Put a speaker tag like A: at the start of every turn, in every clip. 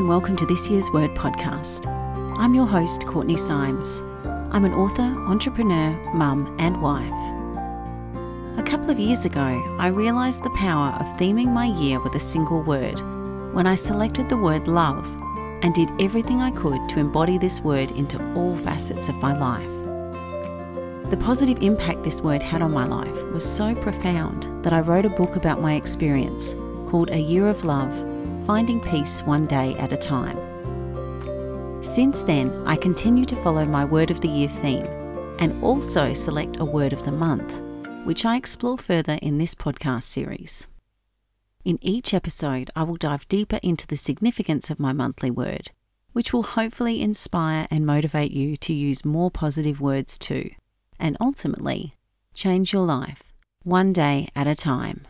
A: and welcome to this year's Word podcast. I'm your host, Courtney Symes. I'm an author, entrepreneur, mum, and wife. A couple of years ago, I realised the power of theming my year with a single word when I selected the word love and did everything I could to embody this word into all facets of my life. The positive impact this word had on my life was so profound that I wrote a book about my experience called A Year of Love Finding Peace One Day at a Time. Since then, I continue to follow my Word of the Year theme and also select a Word of the Month, which I explore further in this podcast series. In each episode, I will dive deeper into the significance of my monthly word, which will hopefully inspire and motivate you to use more positive words too and ultimately change your life one day at a time.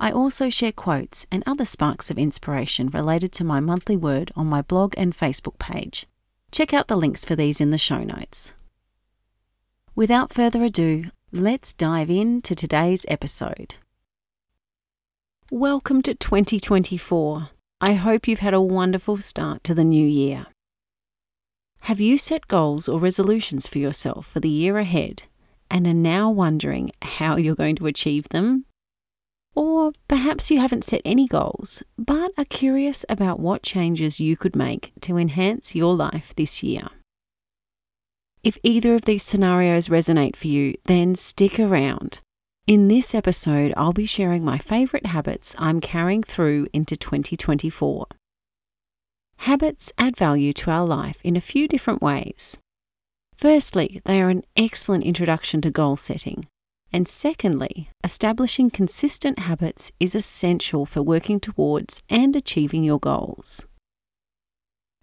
A: I also share quotes and other sparks of inspiration related to my monthly word on my blog and Facebook page. Check out the links for these in the show notes. Without further ado, let's dive into today's episode. Welcome to 2024. I hope you've had a wonderful start to the new year. Have you set goals or resolutions for yourself for the year ahead and are now wondering how you're going to achieve them? Or perhaps you haven't set any goals, but are curious about what changes you could make to enhance your life this year. If either of these scenarios resonate for you, then stick around. In this episode, I'll be sharing my favourite habits I'm carrying through into 2024. Habits add value to our life in a few different ways. Firstly, they are an excellent introduction to goal setting. And secondly, establishing consistent habits is essential for working towards and achieving your goals.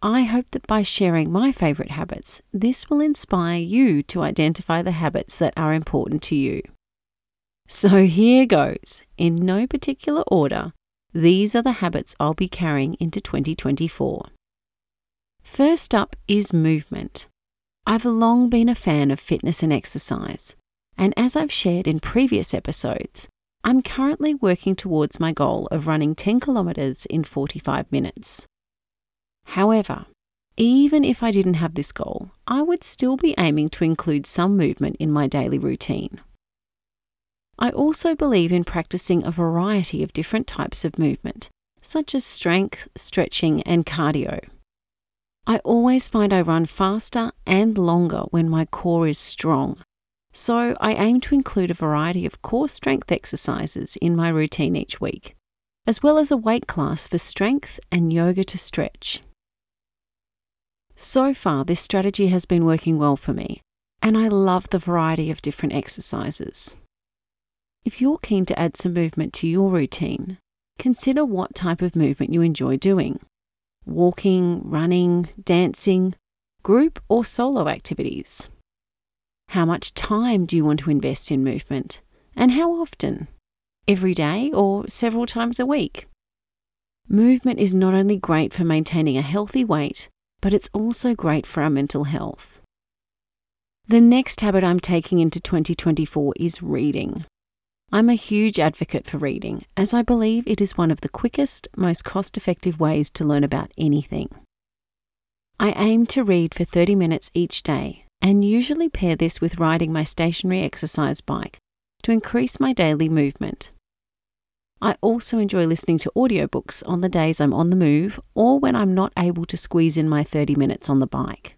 A: I hope that by sharing my favourite habits, this will inspire you to identify the habits that are important to you. So here goes, in no particular order, these are the habits I'll be carrying into 2024. First up is movement. I've long been a fan of fitness and exercise, and as I've shared in previous episodes, I'm currently working towards my goal of running 10 kilometres in 45 minutes. However, even if I didn't have this goal, I would still be aiming to include some movement in my daily routine. I also believe in practicing a variety of different types of movement, such as strength, stretching, and cardio. I always find I run faster and longer when my core is strong, so I aim to include a variety of core strength exercises in my routine each week, as well as a weight class for strength and yoga to stretch. So far, this strategy has been working well for me, and I love the variety of different exercises. If you're keen to add some movement to your routine, consider what type of movement you enjoy doing walking, running, dancing, group or solo activities. How much time do you want to invest in movement? And how often? Every day or several times a week? Movement is not only great for maintaining a healthy weight, but it's also great for our mental health. The next habit I'm taking into 2024 is reading. I'm a huge advocate for reading, as I believe it is one of the quickest, most cost effective ways to learn about anything. I aim to read for 30 minutes each day and usually pair this with riding my stationary exercise bike to increase my daily movement. I also enjoy listening to audiobooks on the days I'm on the move or when I'm not able to squeeze in my 30 minutes on the bike.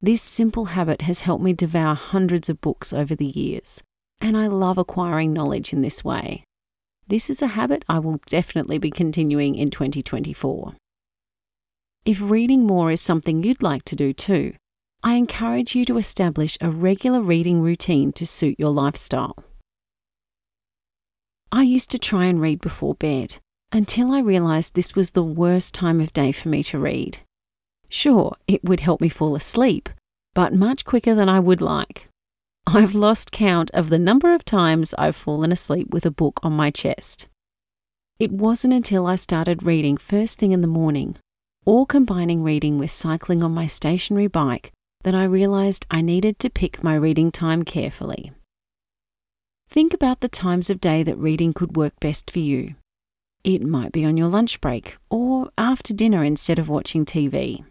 A: This simple habit has helped me devour hundreds of books over the years and I love acquiring knowledge in this way. This is a habit I will definitely be continuing in 2024. If reading more is something you'd like to do too, I encourage you to establish a regular reading routine to suit your lifestyle. I used to try and read before bed until I realised this was the worst time of day for me to read. Sure, it would help me fall asleep, but much quicker than I would like. I've lost count of the number of times I've fallen asleep with a book on my chest. It wasn't until I started reading first thing in the morning, or combining reading with cycling on my stationary bike, that I realised I needed to pick my reading time carefully. Think about the times of day that reading could work best for you. It might be on your lunch break or after dinner instead of watching TV.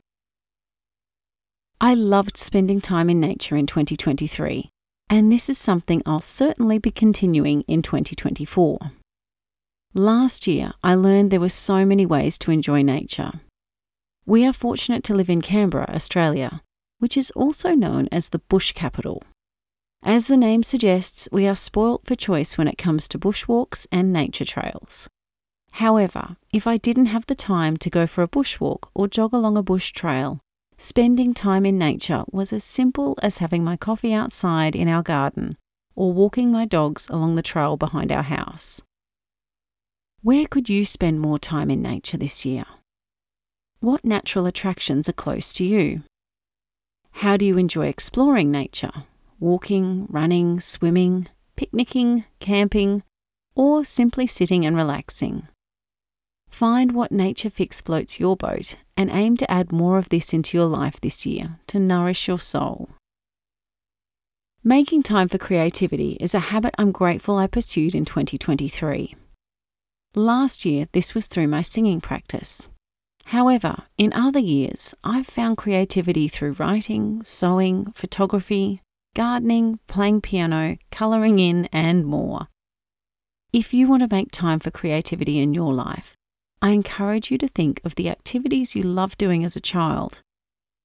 A: I loved spending time in nature in 2023, and this is something I'll certainly be continuing in 2024. Last year, I learned there were so many ways to enjoy nature. We are fortunate to live in Canberra, Australia, which is also known as the bush capital. As the name suggests, we are spoilt for choice when it comes to bushwalks and nature trails. However, if I didn't have the time to go for a bushwalk or jog along a bush trail, Spending time in nature was as simple as having my coffee outside in our garden or walking my dogs along the trail behind our house. Where could you spend more time in nature this year? What natural attractions are close to you? How do you enjoy exploring nature? Walking, running, swimming, picnicking, camping, or simply sitting and relaxing? Find what nature fix floats your boat and aim to add more of this into your life this year to nourish your soul. Making time for creativity is a habit I'm grateful I pursued in 2023. Last year, this was through my singing practice. However, in other years, I've found creativity through writing, sewing, photography, gardening, playing piano, colouring in, and more. If you want to make time for creativity in your life, I encourage you to think of the activities you loved doing as a child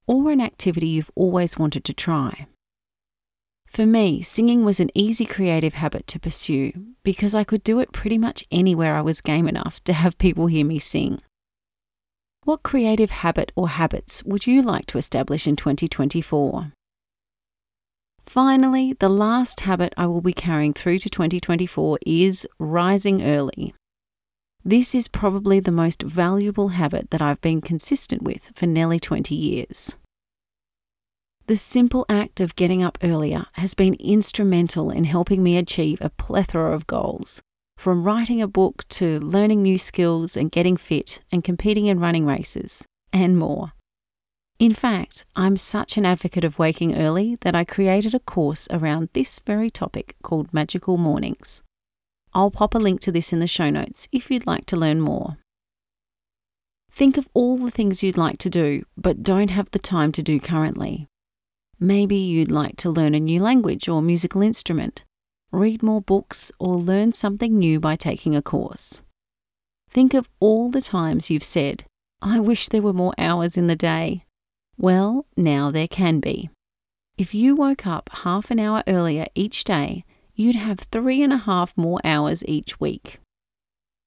A: or an activity you've always wanted to try. For me, singing was an easy creative habit to pursue because I could do it pretty much anywhere I was game enough to have people hear me sing. What creative habit or habits would you like to establish in 2024? Finally, the last habit I will be carrying through to 2024 is rising early. This is probably the most valuable habit that I've been consistent with for nearly 20 years. The simple act of getting up earlier has been instrumental in helping me achieve a plethora of goals, from writing a book to learning new skills and getting fit and competing in running races, and more. In fact, I'm such an advocate of waking early that I created a course around this very topic called Magical Mornings. I'll pop a link to this in the show notes if you'd like to learn more. Think of all the things you'd like to do but don't have the time to do currently. Maybe you'd like to learn a new language or musical instrument, read more books, or learn something new by taking a course. Think of all the times you've said, I wish there were more hours in the day. Well, now there can be. If you woke up half an hour earlier each day you'd have three and a half more hours each week.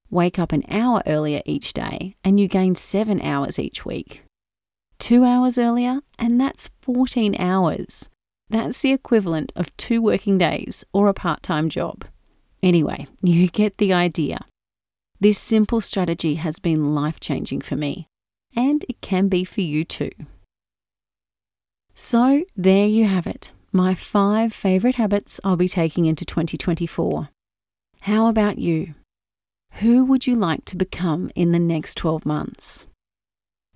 A: Wake up an hour earlier each day, and you gain seven hours each week. Two hours earlier, and that's 14 hours. That's the equivalent of two working days or a part time job. Anyway, you get the idea. This simple strategy has been life changing for me, and it can be for you too. So, there you have it my five favourite habits I'll be taking into 2024. How about you? Who would you like to become in the next 12 months?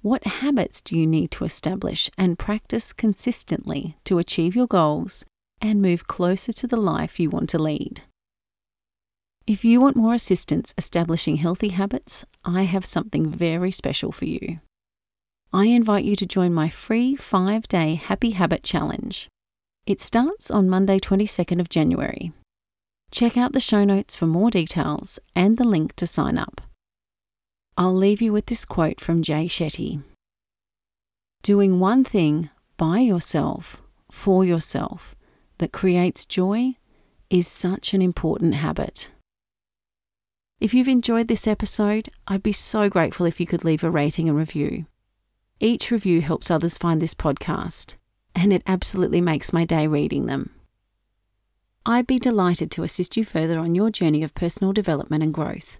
A: What habits do you need to establish and practice consistently to achieve your goals and move closer to the life you want to lead? If you want more assistance establishing healthy habits, I have something very special for you. I invite you to join my free five day Happy Habit Challenge. It starts on Monday, 22nd of January. Check out the show notes for more details and the link to sign up. I'll leave you with this quote from Jay Shetty Doing one thing by yourself, for yourself, that creates joy is such an important habit. If you've enjoyed this episode, I'd be so grateful if you could leave a rating and review. Each review helps others find this podcast and it absolutely makes my day reading them. I'd be delighted to assist you further on your journey of personal development and growth.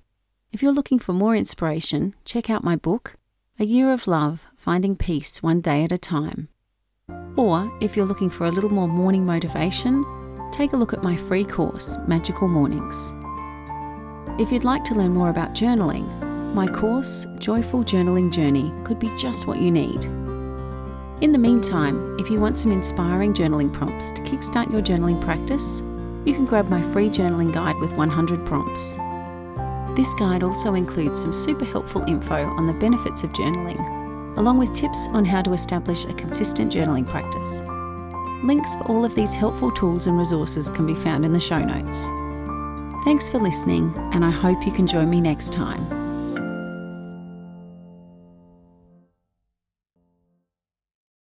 A: If you're looking for more inspiration, check out my book, A Year of Love Finding Peace One Day at a Time. Or if you're looking for a little more morning motivation, take a look at my free course, Magical Mornings. If you'd like to learn more about journaling, my course, Joyful Journaling Journey, could be just what you need. In the meantime, if you want some inspiring journaling prompts to kickstart your journaling practice, you can grab my free journaling guide with 100 prompts. This guide also includes some super helpful info on the benefits of journaling, along with tips on how to establish a consistent journaling practice. Links for all of these helpful tools and resources can be found in the show notes. Thanks for listening, and I hope you can join me next time.